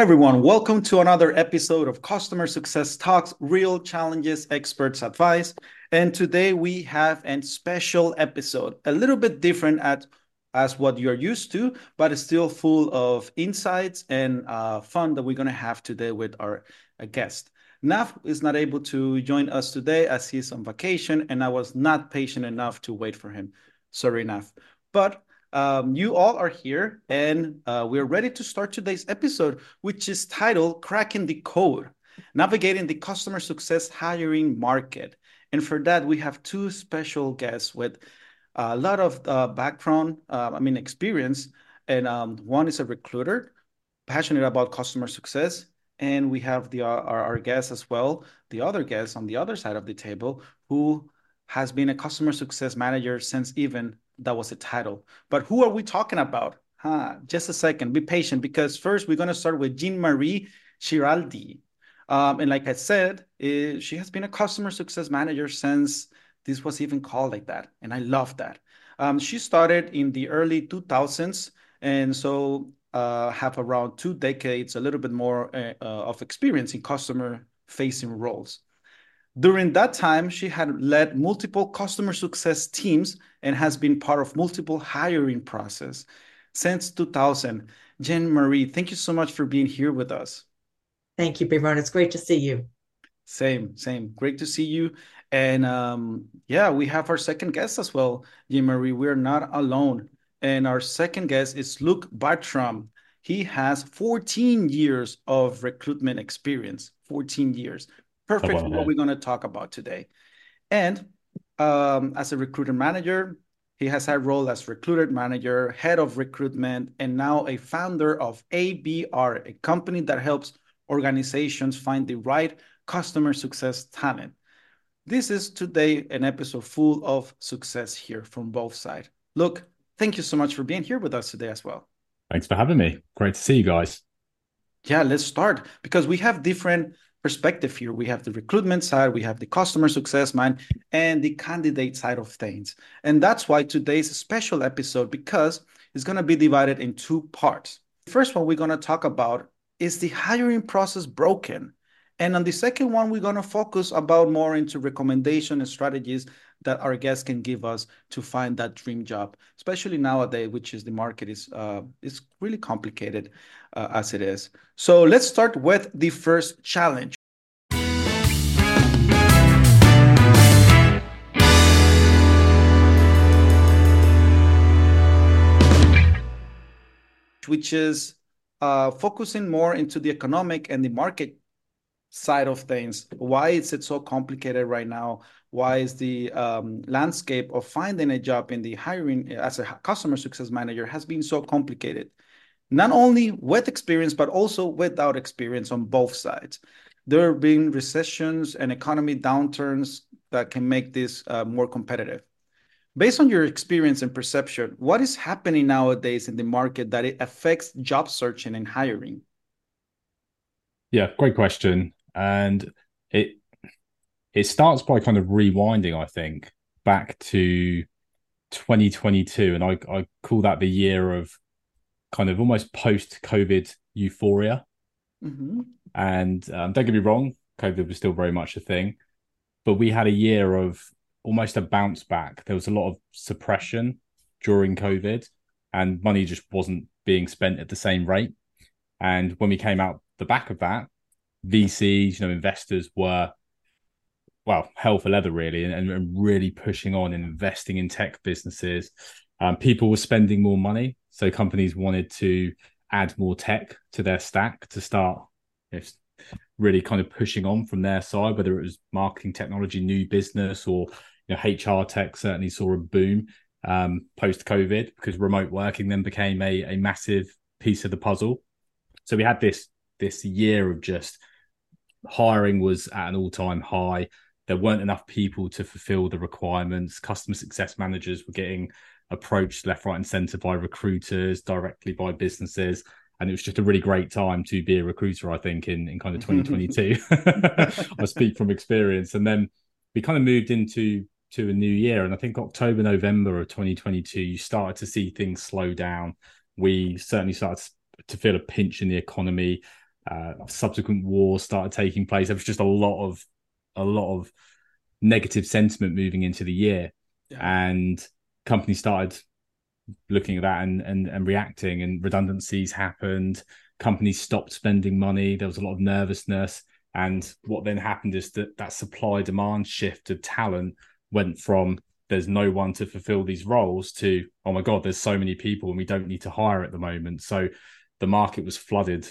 everyone. Welcome to another episode of Customer Success Talks Real Challenges Experts Advice. And today we have a special episode, a little bit different at as what you're used to, but it's still full of insights and uh, fun that we're going to have today with our uh, guest. Naf is not able to join us today as he's on vacation, and I was not patient enough to wait for him. Sorry, Naf. But um, you all are here, and uh, we're ready to start today's episode, which is titled Cracking the Code Navigating the Customer Success Hiring Market. And for that, we have two special guests with a lot of uh, background, uh, I mean, experience. And um, one is a recruiter, passionate about customer success. And we have the, uh, our, our guest as well, the other guest on the other side of the table, who has been a customer success manager since even that was the title. But who are we talking about? Huh, just a second, be patient because first we're going to start with Jean Marie Schiraldi. Um, and like I said, it, eh, she has been a customer success manager since this was even called like that. And I love that. Um, she started in the early 2000s and so uh, have around two decades, a little bit more uh, uh, of experience in customer facing roles. During that time, she had led multiple customer success teams and has been part of multiple hiring process since 2000. Jen Marie, thank you so much for being here with us. Thank you, Bayron. It's great to see you. Same, same. Great to see you. And um, yeah, we have our second guest as well, Jen Marie. We're not alone. And our second guest is Luke Bartram. He has 14 years of recruitment experience. 14 years perfect for what we're going to talk about today. And um, as a recruiter manager, he has had role as recruiter manager, head of recruitment, and now a founder of ABR, a company that helps organizations find the right customer success talent. This is today an episode full of success here from both sides. Luke, thank you so much for being here with us today as well. Thanks for having me. Great to see you guys. Yeah, let's start because we have different perspective here. We have the recruitment side, we have the customer success mind, and the candidate side of things. And that's why today's a special episode because it's going to be divided in two parts. The first one we're going to talk about is the hiring process broken? And on the second one, we're going to focus about more into recommendation and strategies that our guests can give us to find that dream job, especially nowadays, which is the market is uh, is really complicated uh, as it is. So let's start with the first challenge. Which is uh, focusing more into the economic and the market side of things. Why is it so complicated right now? Why is the um, landscape of finding a job in the hiring as a customer success manager has been so complicated? Not only with experience, but also without experience on both sides. There have been recessions and economy downturns that can make this uh, more competitive. Based on your experience and perception, what is happening nowadays in the market that it affects job searching and hiring? Yeah, great question and it it starts by kind of rewinding, I think, back to 2022, and I I call that the year of kind of almost post COVID euphoria. Mm-hmm. And um, don't get me wrong, COVID was still very much a thing, but we had a year of almost a bounce back. There was a lot of suppression during COVID, and money just wasn't being spent at the same rate. And when we came out the back of that, VCs, you know, investors were well, hell for leather, really, and, and really pushing on and investing in tech businesses. Um, people were spending more money, so companies wanted to add more tech to their stack to start really kind of pushing on from their side, whether it was marketing technology, new business, or you know, HR tech certainly saw a boom um, post COVID because remote working then became a, a massive piece of the puzzle. So we had this this year of just hiring was at an all-time high there weren't enough people to fulfill the requirements. Customer success managers were getting approached left right and center by recruiters directly by businesses. And it was just a really great time to be a recruiter i think in, in kind of 2022 i speak from experience. And then we kind of moved into to a new year. And i think october november of 2022 you started to see things slow down. We certainly started to feel a pinch in the economy. Uh, subsequent wars started taking place. There was just a lot of a lot of negative sentiment moving into the year, yeah. and companies started looking at that and, and and reacting, and redundancies happened. Companies stopped spending money. There was a lot of nervousness, and what then happened is that that supply demand shift of talent went from there's no one to fulfill these roles to oh my god there's so many people and we don't need to hire at the moment so the market was flooded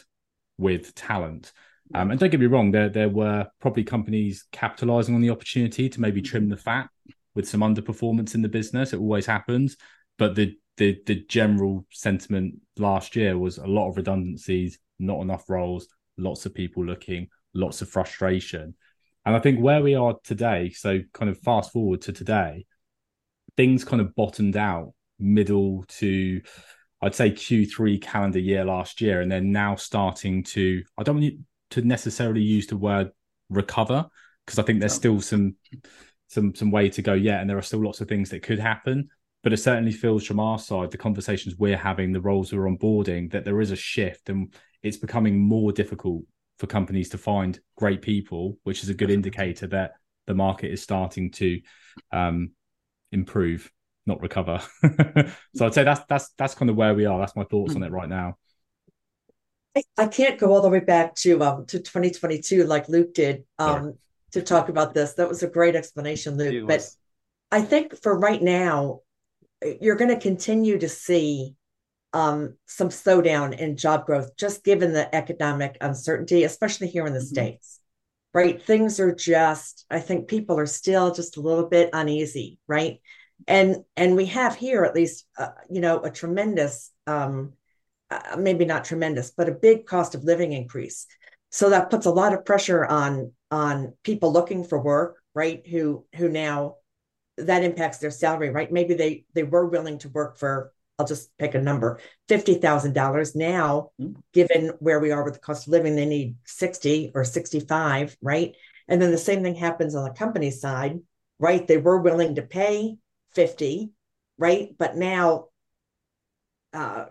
with talent um, and don't get me wrong there there were probably companies capitalizing on the opportunity to maybe trim the fat with some underperformance in the business it always happens but the the the general sentiment last year was a lot of redundancies not enough roles lots of people looking lots of frustration and i think where we are today so kind of fast forward to today things kind of bottomed out middle to I'd say Q3 calendar year last year, and they're now starting to. I don't to necessarily use the word recover because I think there's still some some some way to go yet, and there are still lots of things that could happen. But it certainly feels from our side, the conversations we're having, the roles we're onboarding, that there is a shift, and it's becoming more difficult for companies to find great people, which is a good indicator that the market is starting to um, improve, not recover. so I'd say that's that's that's kind of where we are. That's my thoughts on it right now. I, I can't go all the way back to um to 2022 like Luke did um sure. to talk about this. That was a great explanation, Luke. But I think for right now, you're going to continue to see um, some slowdown in job growth, just given the economic uncertainty, especially here in the mm-hmm. States, right? Things are just, I think people are still just a little bit uneasy, right? and and we have here at least uh, you know a tremendous um uh, maybe not tremendous but a big cost of living increase. So that puts a lot of pressure on on people looking for work right who who now that impacts their salary right? Maybe they they were willing to work for i'll just pick a number $50000 now mm-hmm. given where we are with the cost of living they need 60 or 65 right? And then the same thing happens on the company side right? They were willing to pay 50, right? But now uh,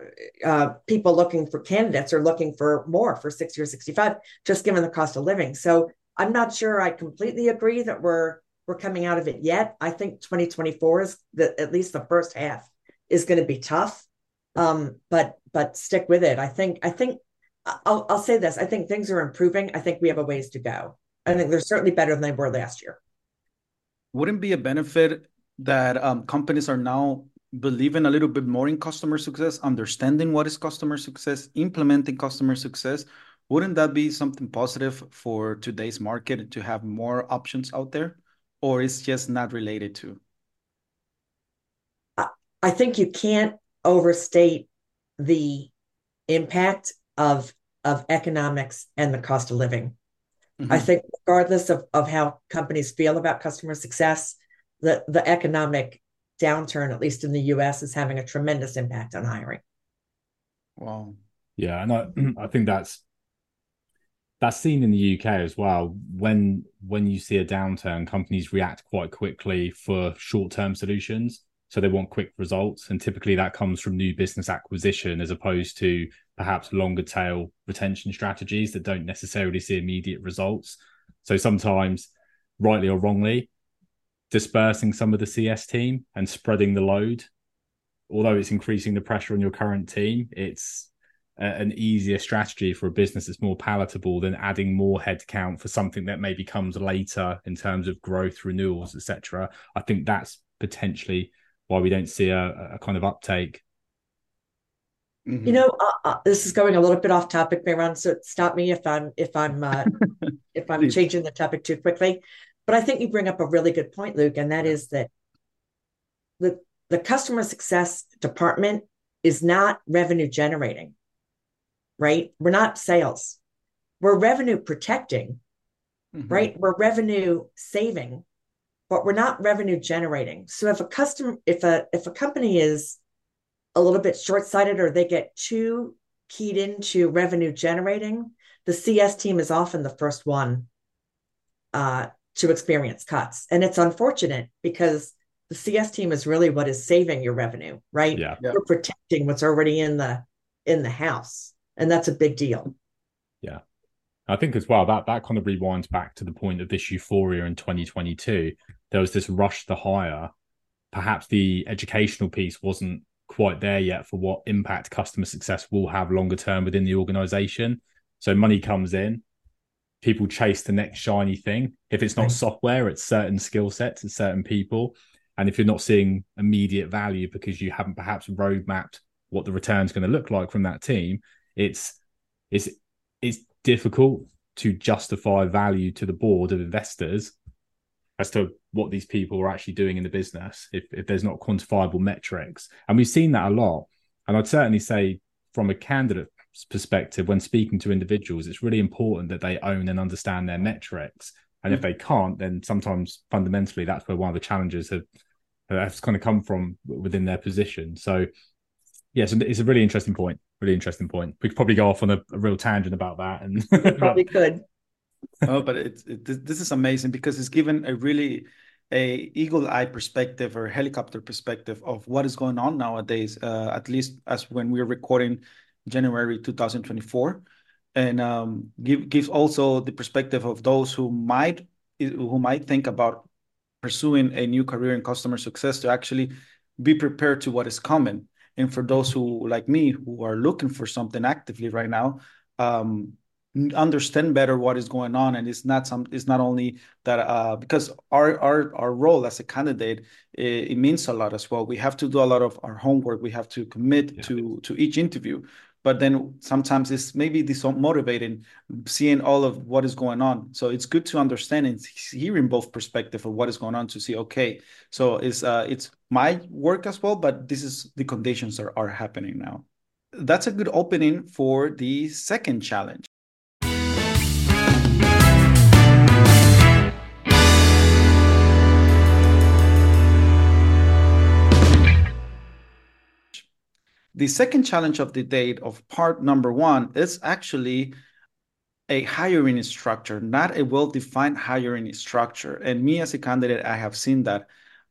uh, people looking for candidates are looking for more for 60 or 65, just given the cost of living. So I'm not sure I completely agree that we're we're coming out of it yet. I think 2024 is the, at least the first half is going to be tough. Um, but but stick with it. I think I think I'll I'll say this. I think things are improving. I think we have a ways to go. I think they're certainly better than they were last year. Wouldn't be a benefit that um, companies are now believing a little bit more in customer success, understanding what is customer success, implementing customer success. Wouldn't that be something positive for today's market to have more options out there? Or is just not related to? I think you can't overstate the impact of of economics and the cost of living. Mm-hmm. I think regardless of, of how companies feel about customer success, the the economic downturn, at least in the U.S., is having a tremendous impact on hiring. Wow. Yeah, and I, I think that's that's seen in the UK as well. When when you see a downturn, companies react quite quickly for short term solutions. So they want quick results, and typically that comes from new business acquisition as opposed to perhaps longer tail retention strategies that don't necessarily see immediate results. So sometimes, rightly or wrongly, dispersing some of the CS team and spreading the load. Although it's increasing the pressure on your current team, it's a, an easier strategy for a business that's more palatable than adding more headcount for something that maybe comes later in terms of growth, renewals, etc. I think that's potentially why we don't see a, a kind of uptake. Mm-hmm. You know, uh, uh, this is going a little bit off topic, Bayron. So stop me if I'm if I'm uh, if I'm changing the topic too quickly. But I think you bring up a really good point, Luke, and that is that the, the customer success department is not revenue generating, right? We're not sales. We're revenue protecting, mm-hmm. right? We're revenue saving, but we're not revenue generating. So if a customer, if a if a company is a little bit short-sighted or they get too keyed into revenue generating, the CS team is often the first one uh, to experience cuts. And it's unfortunate because the CS team is really what is saving your revenue, right? Yeah. You're protecting what's already in the in the house. And that's a big deal. Yeah. I think as well that that kind of rewinds back to the point of this euphoria in 2022. There was this rush to hire. Perhaps the educational piece wasn't quite there yet for what impact customer success will have longer term within the organization. So money comes in, people chase the next shiny thing. If it's not right. software, it's certain skill sets, it's certain people. And if you're not seeing immediate value because you haven't perhaps roadmapped what the return is going to look like from that team, it's it's it's difficult to justify value to the board of investors as to what these people are actually doing in the business if, if there's not quantifiable metrics. And we've seen that a lot. And I'd certainly say from a candidate perspective, when speaking to individuals, it's really important that they own and understand their metrics. And mm-hmm. if mm. they can't, then sometimes fundamentally that's where one of the challenges have has kind of come from within their position. So, yes, yeah, it's a really interesting point. Really interesting point. We could probably go off on a, a real tangent about that, and probably could. oh, but it, it, this is amazing because it's given a really a eagle eye perspective or helicopter perspective of what is going on nowadays. Uh, at least as when we're recording January 2024, and um, give, gives also the perspective of those who might who might think about pursuing a new career in customer success to actually be prepared to what is coming. And for those who, like me, who are looking for something actively right now, um, understand better what is going on. And it's not some it's not only that uh because our our our role as a candidate it, it means a lot as well. We have to do a lot of our homework. We have to commit yeah. to to each interview but then sometimes it's maybe this motivating seeing all of what is going on. So it's good to understand and hearing both perspective of what is going on to see okay so it's uh it's my work as well but this is the conditions that are happening now. That's a good opening for the second challenge The second challenge of the date of part number one is actually a hiring structure, not a well-defined hiring structure. And me as a candidate, I have seen that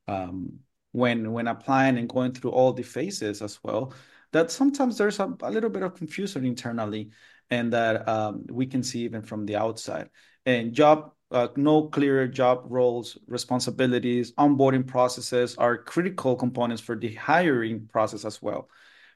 um, when when applying and going through all the phases as well, that sometimes there's a, a little bit of confusion internally, and that um, we can see even from the outside. And job uh, no clear job roles, responsibilities, onboarding processes are critical components for the hiring process as well.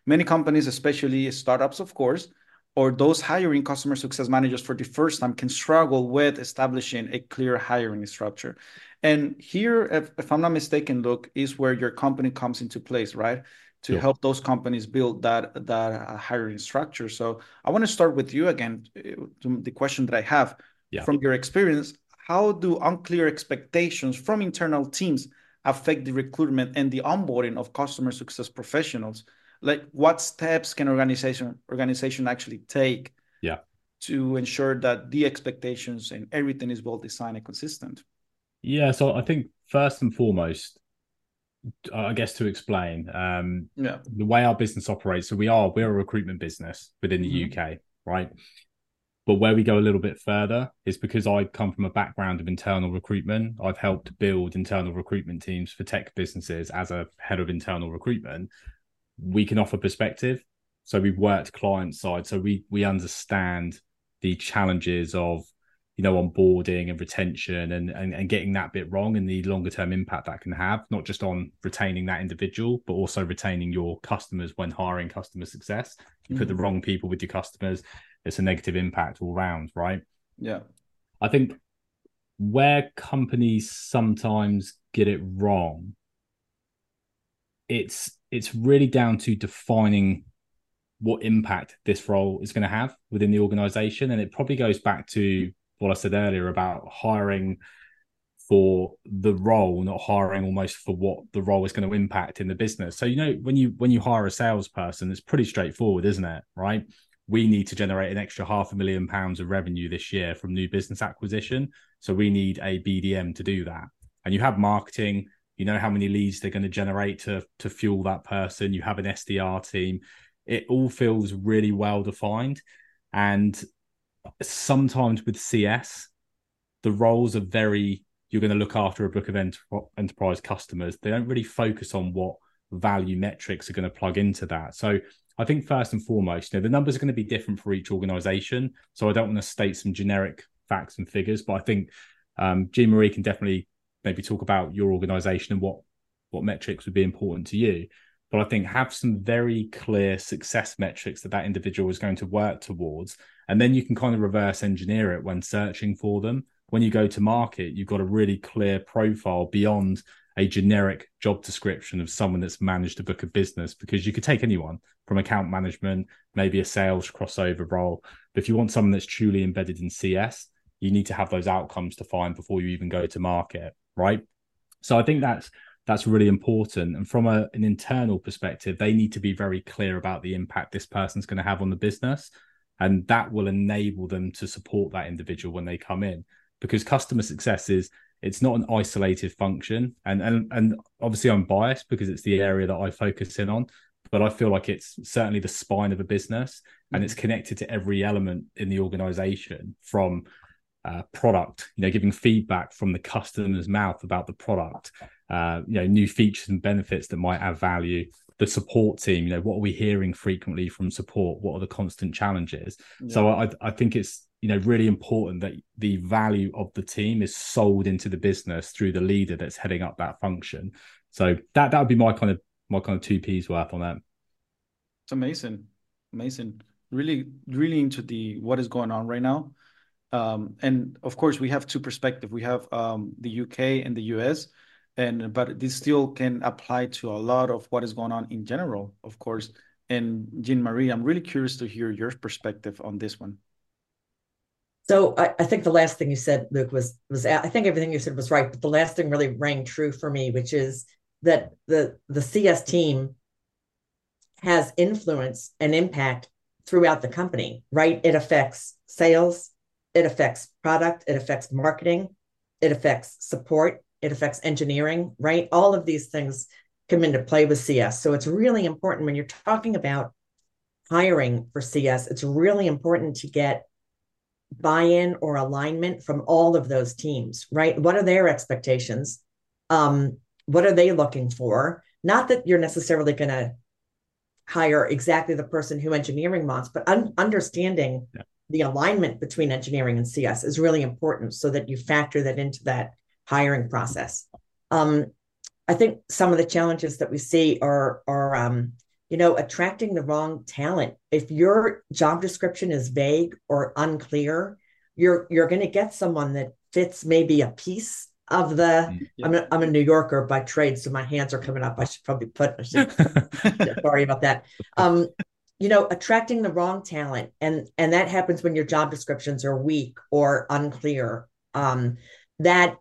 Many companies, especially startups, of course, or those hiring customer success managers for the first time can struggle with establishing a clear hiring structure. And here, if, if I'm not mistaken, Luke, is where your company comes into place, right? To yeah. help those companies build that that uh, hiring structure. So I want to start with you again. Uh, the question that I have yeah. from your experience: How do unclear expectations from internal teams affect the recruitment and the onboarding of customer success professionals? Like what steps can organization organization actually take yeah to ensure that the expectations and everything is well designed and consistent yeah so i think first and foremost i guess to explain um yeah the way our business operates so we are we're a recruitment business within the mm-hmm. uk right but where we go a little bit further is because I come from a background of internal recruitment. I've helped build internal recruitment teams for tech businesses as a head of internal recruitment we can offer perspective. So we've worked client side, so we we understand the challenges of you know onboarding and retention and, and and getting that bit wrong and the longer term impact that can have not just on retaining that individual but also retaining your customers when hiring customer success you mm-hmm. put the mm-hmm. wrong people with your customers it's a negative impact all round right yeah i think where companies sometimes get it wrong it's it's really down to defining what impact this role is going to have within the organization. And it probably goes back to what i said earlier about hiring for the role not hiring almost for what the role is going to impact in the business. So you know when you when you hire a salesperson it's pretty straightforward isn't it? Right? We need to generate an extra half a million pounds of revenue this year from new business acquisition. So we need a bdm to do that. And you have marketing you know how many leads they're going to generate to to fuel that person you have an sdr team. It all feels really well defined. And sometimes with cs the roles are very you're going to look after a book of ent- enterprise customers. They don't really focus on what value metrics are going to plug into that. So I think first and foremost, you know, the numbers are going to be different for each organization. So I don't want to state some generic facts and figures, but I think um, Jean Marie can definitely maybe talk about your organization and what what metrics would be important to you. But I think have some very clear success metrics that that individual is going to work towards, and then you can kind of reverse engineer it when searching for them. When you go to market, you've got a really clear profile beyond a generic job description of someone that's managed a book of business because you could take anyone from account management, maybe a sales crossover role. But if you want someone that's truly embedded in CS, you need to have those outcomes defined before you even go to market, right? So I think that's that's really important. And from a, an internal perspective, they need to be very clear about the impact this person's going to have on the business. And that will enable them to support that individual when they come in. Because customer success is it's not an isolated function and and and obviously i'm biased because it's the area that i focus in on but i feel like it's certainly the spine of a business and it's mm-hmm. connected to every element in the organization from uh, product you know giving feedback from the customer's mouth about the product uh, you know new features and benefits that might add value the support team you know what are we hearing frequently from support? What are the constant challenges? Yeah. so i i think it's you know really important that the value of the team is sold into the business through the leader that's heading up that function. So that that would be my kind of my kind of two p's worth on that. It's amazing. Amazing. Really really into the what is going on right now and of course we have two perspectives. We have um, the uk and the us and but this still can apply to a lot of what is going on in general of course. And jean marie i'm really curious to hear your perspective on this one. So I, I, think the last thing you said, Luke, was was I think everything you said was right, but the last thing really rang true for me, which is that the the CS team has influence and impact throughout the company, right? It affects sales, it affects product, it affects marketing, it affects support, it affects engineering, right? All of these things come into play with CS. So it's really important when you're talking about hiring for CS, it's really important to get buy-in or alignment from all of those teams right what are their expectations um, what are they looking for not that you're necessarily going to hire exactly the person who engineering wants but un- understanding yeah. The alignment between engineering and cs is really important so that you factor that into that hiring process um, i think some of the challenges that we see are are um, you know, attracting the wrong talent. If your job description is vague or unclear, you're you're going to get someone that fits maybe a piece of the. Mm, yeah. I'm a, I'm a New Yorker by trade, so my hands are coming up. I should probably put. Should, sorry about that. Um, you know, attracting the wrong talent, and and that happens when your job descriptions are weak or unclear. Um, that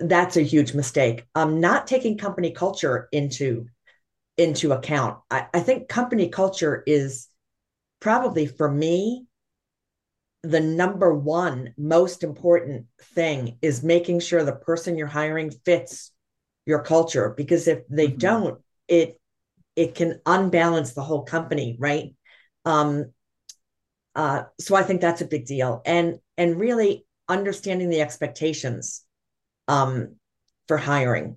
that's a huge mistake. Um, not taking company culture into into account. I, I think company culture is probably for me the number one most important thing is making sure the person you're hiring fits your culture because if they mm-hmm. don't it it can unbalance the whole company right um uh so i think that's a big deal and and really understanding the expectations um for hiring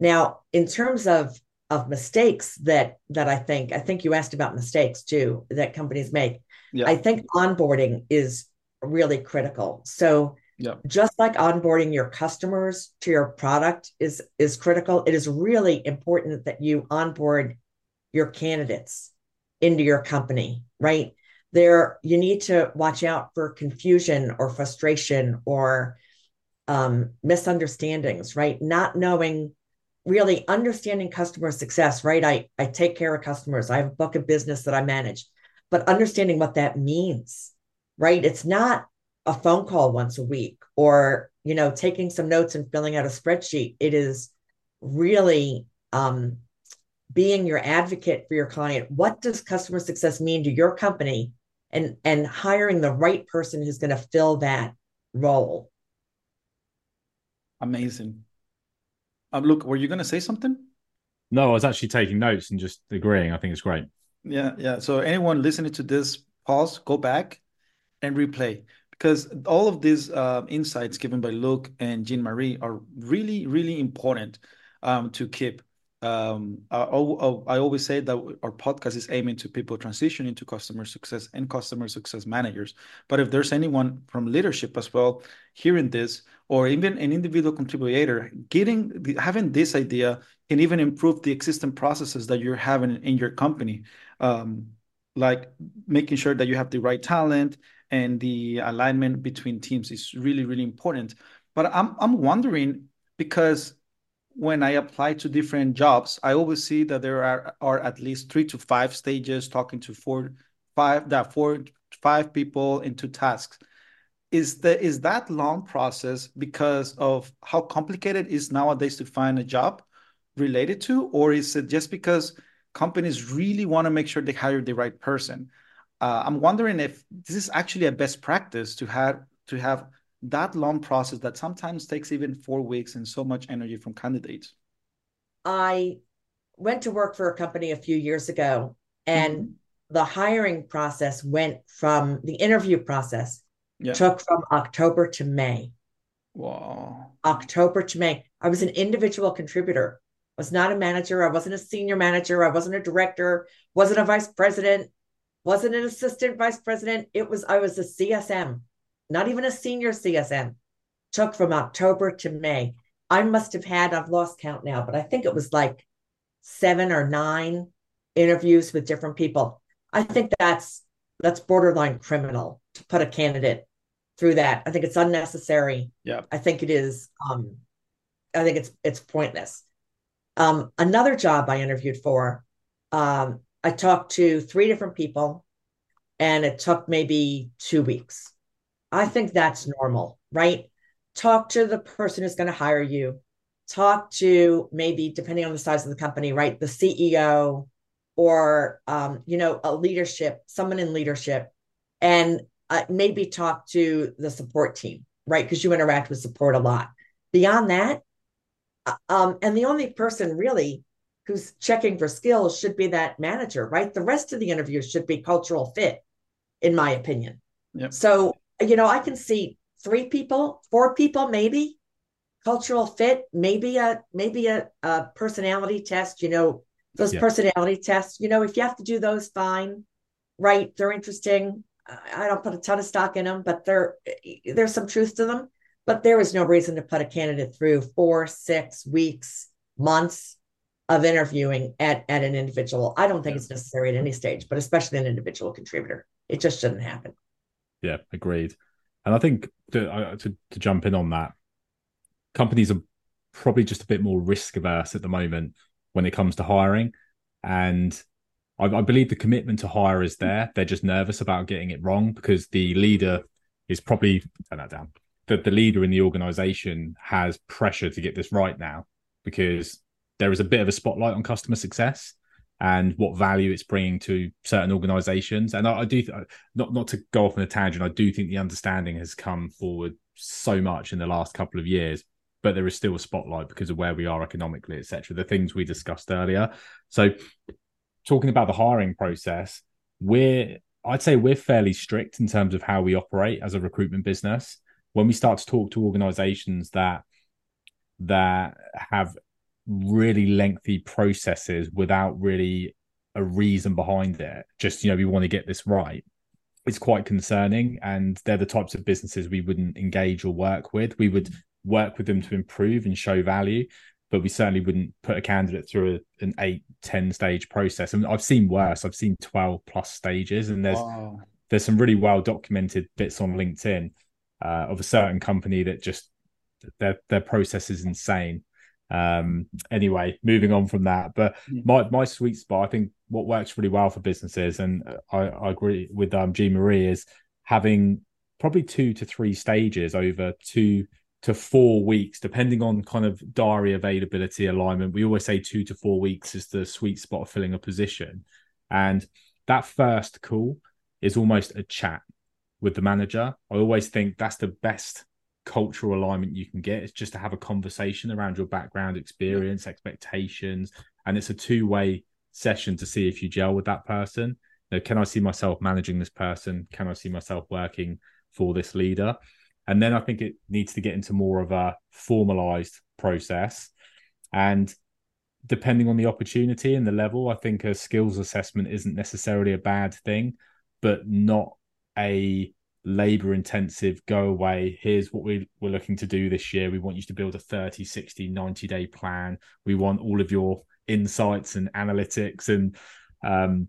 now in terms of of mistakes that that I think I think you asked about mistakes too that companies make. Yeah. I think onboarding is really critical. So just like onboarding your customers to your product is is critical, it is really important that you onboard your candidates into your company, right? There you need to watch out for confusion or frustration or um, misunderstandings, right? Not knowing really understanding customer success, right? I, I take care of customers. I have a book of business that I manage, but understanding what that means, right? It's not a phone call once a week or, you know, taking some notes and filling out a spreadsheet. It is really um, being your advocate for your client. What does customer success mean to your company? And, and hiring the right person who's going to fill that role. Amazing. Um, Luke, were you going to say something? No, I was actually taking notes and just agreeing. I think it's great. Yeah, yeah. So anyone listening to this, pause, go back, and replay because all of these uh, insights given by Luke and Jean Marie are really, really important um, to keep. um, I, I, always say that our podcast is aiming to people transition into customer success and customer success managers. But if there's anyone from leadership as well hearing this, or even an individual contributor getting having this idea can even improve the existing processes that you're having in your company, um, like making sure that you have the right talent and the alignment between teams is really really important. But I'm I'm wondering because when I apply to different jobs, I always see that there are, are at least three to five stages talking to four, five, that four, five people into tasks. Is the is that long process because of how complicated it is nowadays to find a job related to, or is it just because companies really want to make sure they hire the right person? Uh, I'm wondering if this is actually a best practice to have to have that long process that sometimes takes even four weeks and so much energy from candidates? I went to work for a company a few years ago, and mm-hmm. the hiring process went from the interview process yeah. took from October to May. Wow. October to May. I was an individual contributor. I was not a manager. I wasn't a senior manager. I wasn't a director. Wasn't a vice president. Wasn't an assistant vice president. It was I was a CSM not even a senior CSM, took from October to May. I must have had, I've lost count now, but I think it was like seven or nine interviews with different people. I think that's that's borderline criminal to put a candidate through that. I think it's unnecessary. Yeah. I think it is um I think it's it's pointless. Um another job I interviewed for, um, I talked to three different people and it took maybe two weeks. I think that's normal, right? Talk to the person who's going to hire you. Talk to maybe, depending on the size of the company, right? The CEO or, um, you know, a leadership, someone in leadership, and uh, maybe talk to the support team, right? Because you interact with support a lot. Beyond that, uh, um, and the only person really who's checking for skills should be that manager, right? The rest of the interviews should be cultural fit, in my opinion. Yep. So you know, I can see three people, four people, maybe cultural fit, maybe a maybe a, a personality test. You know, those personality tests. You know, if you have to do those, fine, right? They're interesting. I don't put a ton of stock in them, but there there's some truth to them. But there is no reason to put a candidate through four, six weeks, months of interviewing at, at an individual. I don't think yeah. it's necessary at any stage, but especially an individual contributor. It just shouldn't happen. Yeah, agreed. And I think to, uh, to, to jump in on that, companies are probably just a bit more risk averse at the moment when it comes to hiring, and I, I believe the commitment to hire is there. They're just nervous about getting it wrong because the leader is probably turn that down. The, the leader in the organization has pressure to get this right now because there is a bit of a spotlight on customer success and what value it's bringing to certain organizations. And I, I do, th- not not to go off on a tangent, I do think the understanding has come forward so much in the last couple of years. But there is still a spotlight because of where we are economically, etc. The things we discussed earlier. So, talking about the hiring process, we're I'd say we're fairly strict in terms of how we operate as a recruitment business. When we start to talk to organizations that that have really lengthy processes without really a reason behind it. Just, you know, we want to get this right. It's quite concerning. And they're the types of businesses we wouldn't engage or work with. We would work with them to improve and show value, but we certainly wouldn't put a candidate through a, an eight, 10 stage process. I and mean, I've seen worse. I've seen 12 plus stages, and there's wow. there's some really well documented bits on LinkedIn uh, of a certain company that just their their process is insane um, anyway, moving on from that, but my my sweet spot, I think, what works really well for businesses, and I, I agree with um, Jean Marie, is having probably two to three stages over two to four weeks, depending on kind of diary availability alignment. We always say two to four weeks is the sweet spot of filling a position, and that first call is almost a chat with the manager. I always think that's the best cultural alignment you can get. It's just to have a conversation around your background, experience, expectations, and it's a two way session to see if you gel with that person. You know, can I see myself managing this person? Can I see myself working for this leader? And then I think it needs to get into more of a formalized process. And depending on the opportunity and the level, I think a skills assessment isn't necessarily a bad thing, but not a labor intensive go away here's what we, we're looking to do this year. We want you to build a 30 60 90 day plan. We want all of your insights and analytics and um,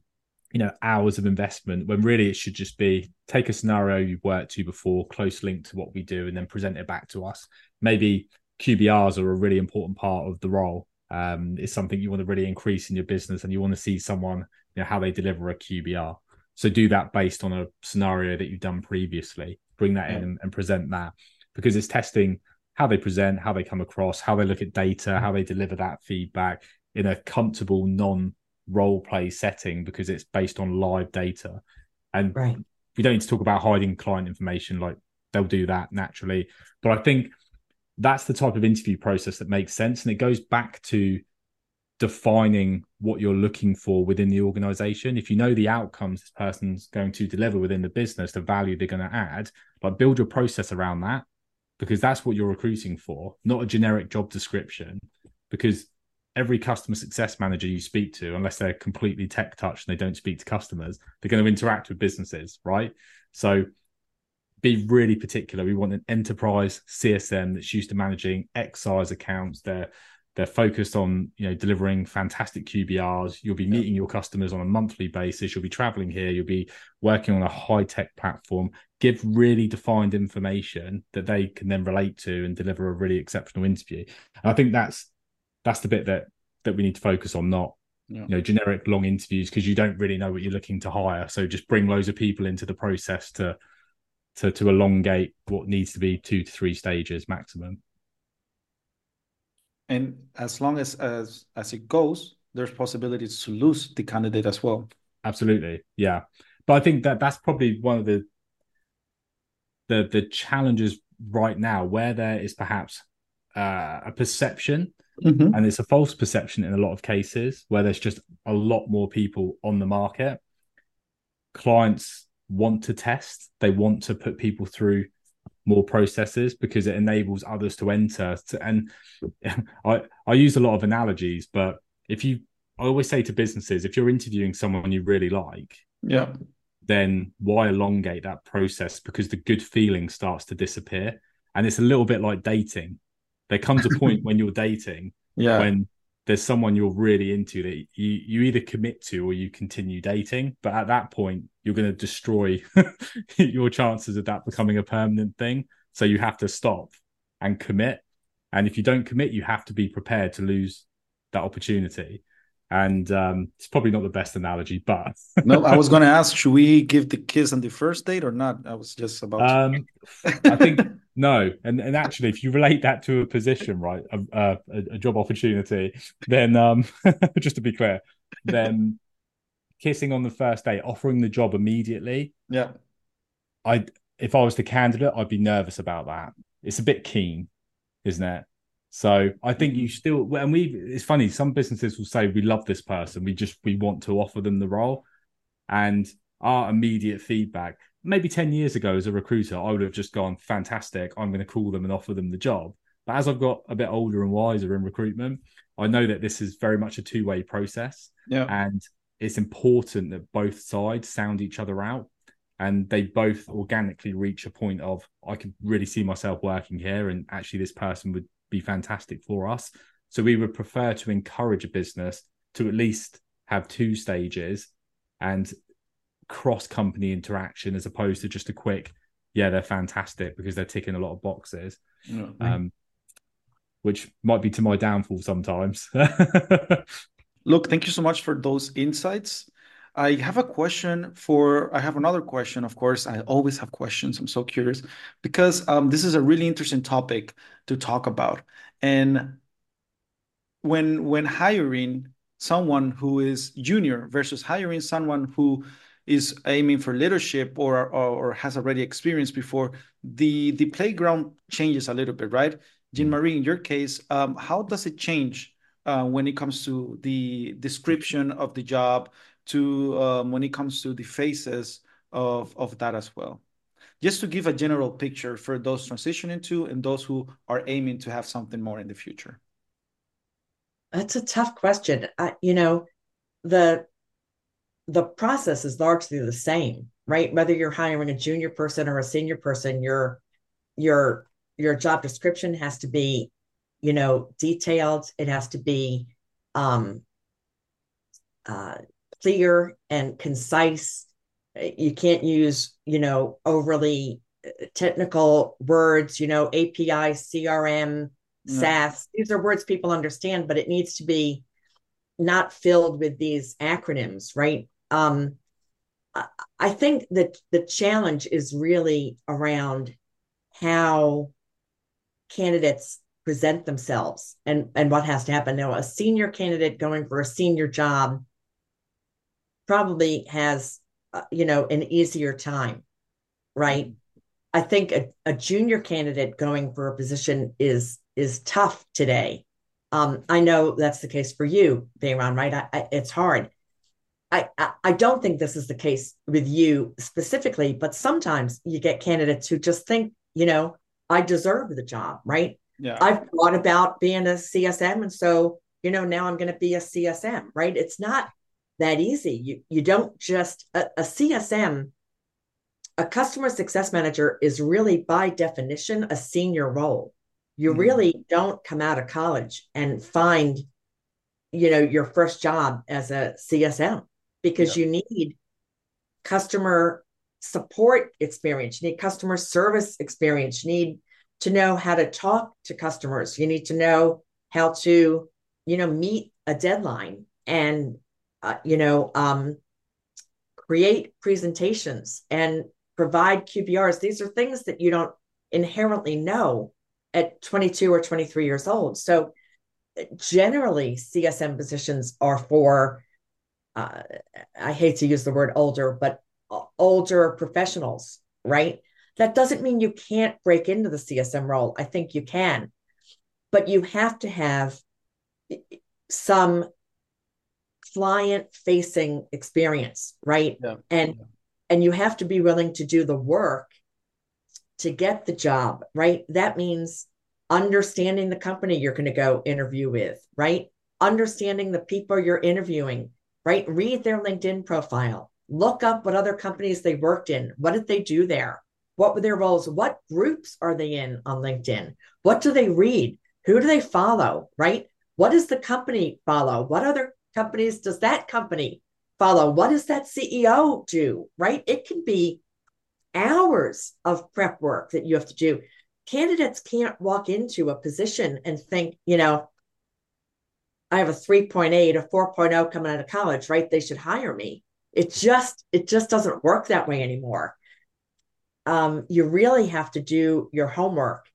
you know hours of investment when really it should just be take a scenario you've worked to before close link to what we do and then present it back to us. Maybe qbrs are a really important part of the role. Um, it's something you want to really increase in your business and you want to see someone you know how they deliver a qbr so do that based on a scenario that you've done previously. Bring that yeah. in and, and, present that because it's testing how they present, how they come across, how they look at data, how they deliver that feedback in a comfortable non role play setting because it's based on live data. And right. we don't need to talk about hiding client information like they'll do that naturally. But I think that's the type of interview process that makes sense. And it goes back to defining what you're looking for within the organization. If you know the outcomes this person's going to deliver within the business, the value they're going to add, like build your process around that because that's what you're recruiting for, not a generic job description. Because every customer success manager you speak to, unless they're completely tech touched and they don't speak to customers, they're going to interact with businesses, right? So be really particular. We want an enterprise CSM that's used to managing X size accounts. They're they're focused on you know delivering fantastic QBRs. You'll be meeting your customers on a monthly basis. You'll be traveling here. You'll be working on a high tech platform. Give really defined information that they can then relate to and deliver a really exceptional interview. And I think that's that's the bit that that we need to focus on, not yeah. you know generic long interviews because you don't really know what you're looking to hire. So just bring loads of people into the process to to to elongate what needs to be two to three stages maximum and as long as as as it goes there's possibilities to lose the candidate as well. Absolutely. Yeah. But i think that that's probably one of the the the challenges right now where there is perhaps uh, a perception mm-hmm. and it's a false perception in a lot of cases where there's just a lot more people on the market. Clients want to test. They want to put people through more processes because it enables others to enter. To, and i i use a lot of analogies but if you i always say to businesses if you're interviewing someone you really like yeah. then why elongate that process? Because the good feeling starts to disappear. And it's a little bit like dating. There comes a point when you're dating yeah. when there's someone you're really into that you, you either commit to or you continue dating. But at that point, you're going to destroy your chances of that becoming a permanent thing. So you have to stop and commit. And if you don't commit, you have to be prepared to lose that opportunity. And um, it's probably not the best analogy, but no, I was going to ask, should we give the kiss on the first date or not? I was just about. Um, I think no, and and actually, if you relate that to a position, right, a, a, a job opportunity, then um, just to be clear, then kissing on the first date, offering the job immediately, yeah, I if I was the candidate, I'd be nervous about that. It's a bit keen, isn't it? So I think mm-hmm. you still, and we, it's funny, some businesses will say, we love this person. We just, we want to offer them the role. And our immediate feedback, maybe 10 years ago as a recruiter, I would have just gone, fantastic. I'm going to call them and offer them the job. But as I've got a bit older and wiser in recruitment, I know that this is very much a two way process. Yeah. And it's important that both sides sound each other out and they both organically reach a point of I could really see myself working here and actually this person would be fantastic for us. So we would prefer to encourage a business to at least have two stages and cross company interaction as opposed to just a quick, yeah, they're fantastic because they're ticking a lot of boxes. Mm-hmm. Um, which might be to my downfall sometimes. Luke, thank you so much for those insights. I have a question for, I have another question. Of course, I always have questions. I'm so curious because um, this is a really interesting topic to talk about. And when when hiring someone who is junior versus hiring someone who is aiming for leadership or, or, or has already experienced before, the the playground changes a little bit, right? Jean Marie, in your case, um, how does it change uh, when it comes to the description of the job, to um, when it comes to the phases of, of that as well. Just to give a general picture for those transitioning to and those who are aiming to have something more in the future. that's a tough question. I, you know, the the process is largely the same, right? Whether you're hiring a junior person or a senior person, your your your job description has to be, you know, detailed. It has to be um, uh, clear and concise. You can't use, you know, overly uh, technical words. You know, API, CRM, no. SaaS. These are words people understand, but it needs to be not filled with these acronyms, right? Um, I think that the challenge is really around how candidates present themselves and and what has to happen now a senior candidate going for a senior job probably has uh, you know an easier time right i think a, a junior candidate going for a position is is tough today um, i know that's the case for you Bayron, right I, I, it's hard I, I don't think this is the case with you specifically, but sometimes you get candidates who just think, you know, I deserve the job, right? Yeah. I've thought about being a CSM. And so, you know, now I'm going to be a CSM, right? It's not that easy. You, you don't just, a, a CSM, a customer success manager is really by definition a senior role. You mm-hmm. really don't come out of college and find, you know, your first job as a CSM because yeah. you need customer support experience, you need customer service experience, you need to know how to talk to customers, you need to know how to, you know, meet a deadline and, uh, you know, um, create presentations and provide QBRs. These are things that you don't inherently know at 22 or 23 years old. So generally, CSM positions are for uh, I hate to use the word older, but older professionals, right? That doesn't mean you can't break into the CSM role. I think you can, but you have to have some client facing experience, right? Yeah. And yeah. and you have to be willing to do the work to get the job, right? That means understanding the company you're going to go interview with, right? Understanding the people you're interviewing, right? Read their LinkedIn profile, look up what other companies they worked in. What did they do there? What were their roles? What groups are they in on LinkedIn? What do they read? Who do they follow, right? What does the company follow? What other companies does that company follow? What does that CEO do, right? It can be hours of prep work that you have to do. Candidates can't walk into a position and think, you know, I have a 3.8, a 4.0 coming out of college, right? They should hire me. It just it just doesn't work that way anymore. Um, you really have to do your homework.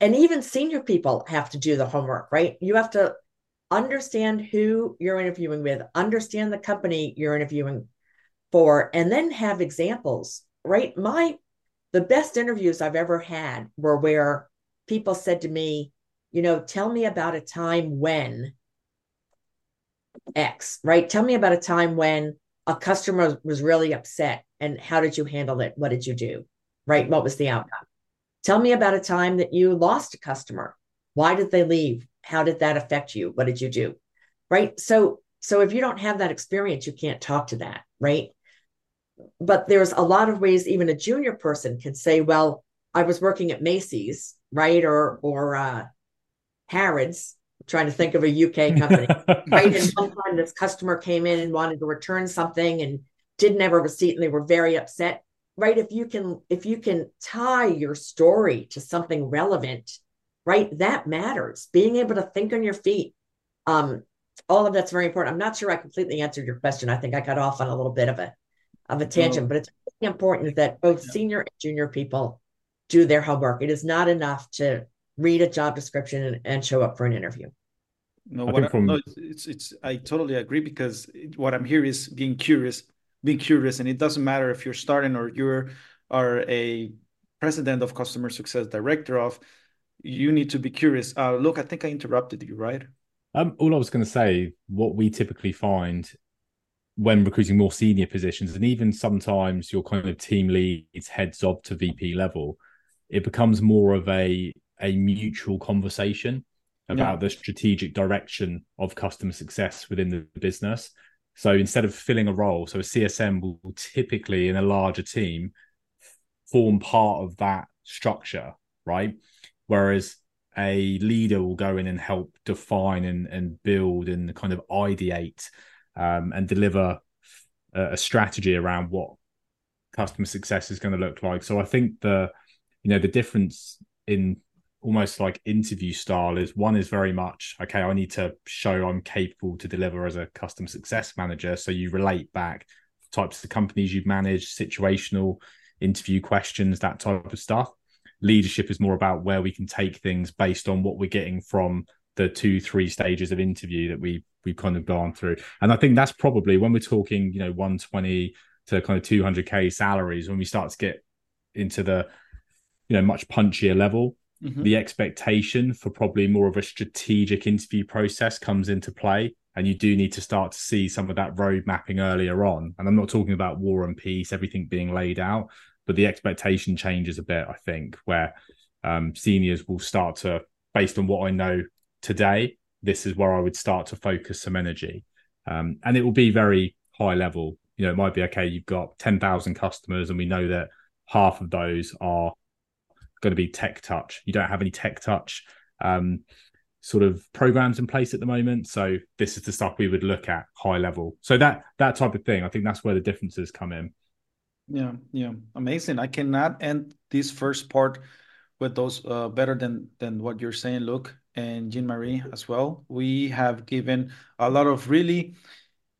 And even senior people have to do the homework, right? You have to understand who you're interviewing with, understand the company you're interviewing for, and then have examples, right? My the best interviews I've ever had were where people said to me, you know, tell me about a time when X, right? Tell me about a time when a customer was really upset and how did you handle it? What did you do? Right? What was the outcome? Tell me about a time that you lost a customer. Why did they leave? How did that affect you? What did you do? Right? So so if you don't have that experience, you can't talk to that, right? But there's a lot of ways even a junior person can say, well, I was working at Macy's, right? Or or uh Harrods, trying to think of a UK company, right? And one time this customer came in and wanted to return something and didn't have a receipt and they were very upset. Right. If you can, if you can tie your story to something relevant, right, that matters. Being able to think on your feet. Um, all of that's very important. I'm not sure I completely answered your question. I think I got off on a little bit of a of a tangent, oh. but it's really important that both yeah. senior and junior people do their homework. It is not enough to read a job description and, and show up for an interview. No, what I, from... no, it's, it's I totally agree because what I'm here is being curious, being curious, and it doesn't matter if you're starting or you're are a president of customer success director of. You need to be curious. Uh, look, I think I interrupted you, right? Um, all I was going to say, what we typically find when recruiting more senior positions, and even sometimes your kind of team leads, heads up to VP level, it becomes more of a a mutual conversation about yeah. the strategic direction of customer success within the business. So instead of filling a role, so a CSM will typically in a larger team form part of that structure, right? Whereas a leader will go in and help define and, and build and kind of ideate um, and deliver a, a strategy around what customer success is going to look like. So I think the you know the difference in almost like interview style is one is very much okay i need to show i'm capable to deliver as a customer success manager so you relate back types of companies you've managed situational interview questions that type of stuff leadership is more about where we can take things based on what we're getting from the two three stages of interview that we we've kind of gone through and i think that's probably when we're talking you know 120 to kind of 200k salaries when we start to get into the you know much punchier level mm-hmm. the expectation for probably more of a strategic interview process comes into play and you do need to start to see some of that road mapping earlier on and i'm not talking about war and peace everything being laid out but the expectation changes a bit i think where um, seniors will start to based on what i know today this is where i would start to focus some energy um, and it will be very high level you know it might be okay you've got 10,000 customers and we know that half of those are going to be tech touch. You don't have any tech touch um, sort of programs in place at the moment. So this is the stuff we would look at high level. So that that type of thing, I think that's where the differences come in. Yeah, yeah, amazing. I cannot end this first part with those uh, better than than what you're saying, Luke and Jean Marie as well. We have given a lot of really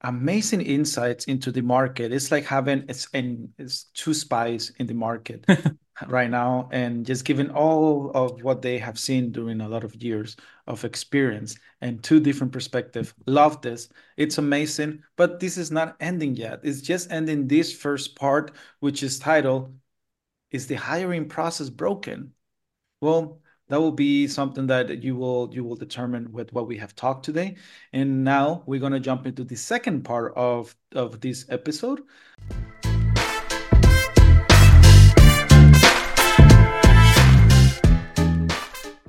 amazing insights into the market. It's like having it's and it's two spies in the market. right now and just given all of what they have seen during a lot of years of experience and two different perspectives love this. It's amazing but this is not ending yet. It's just ending this first part which is titled is the hiring process broken? Well that will be something that you will you will determine with what we have talked today. And now we're going to jump into the second part of of this episode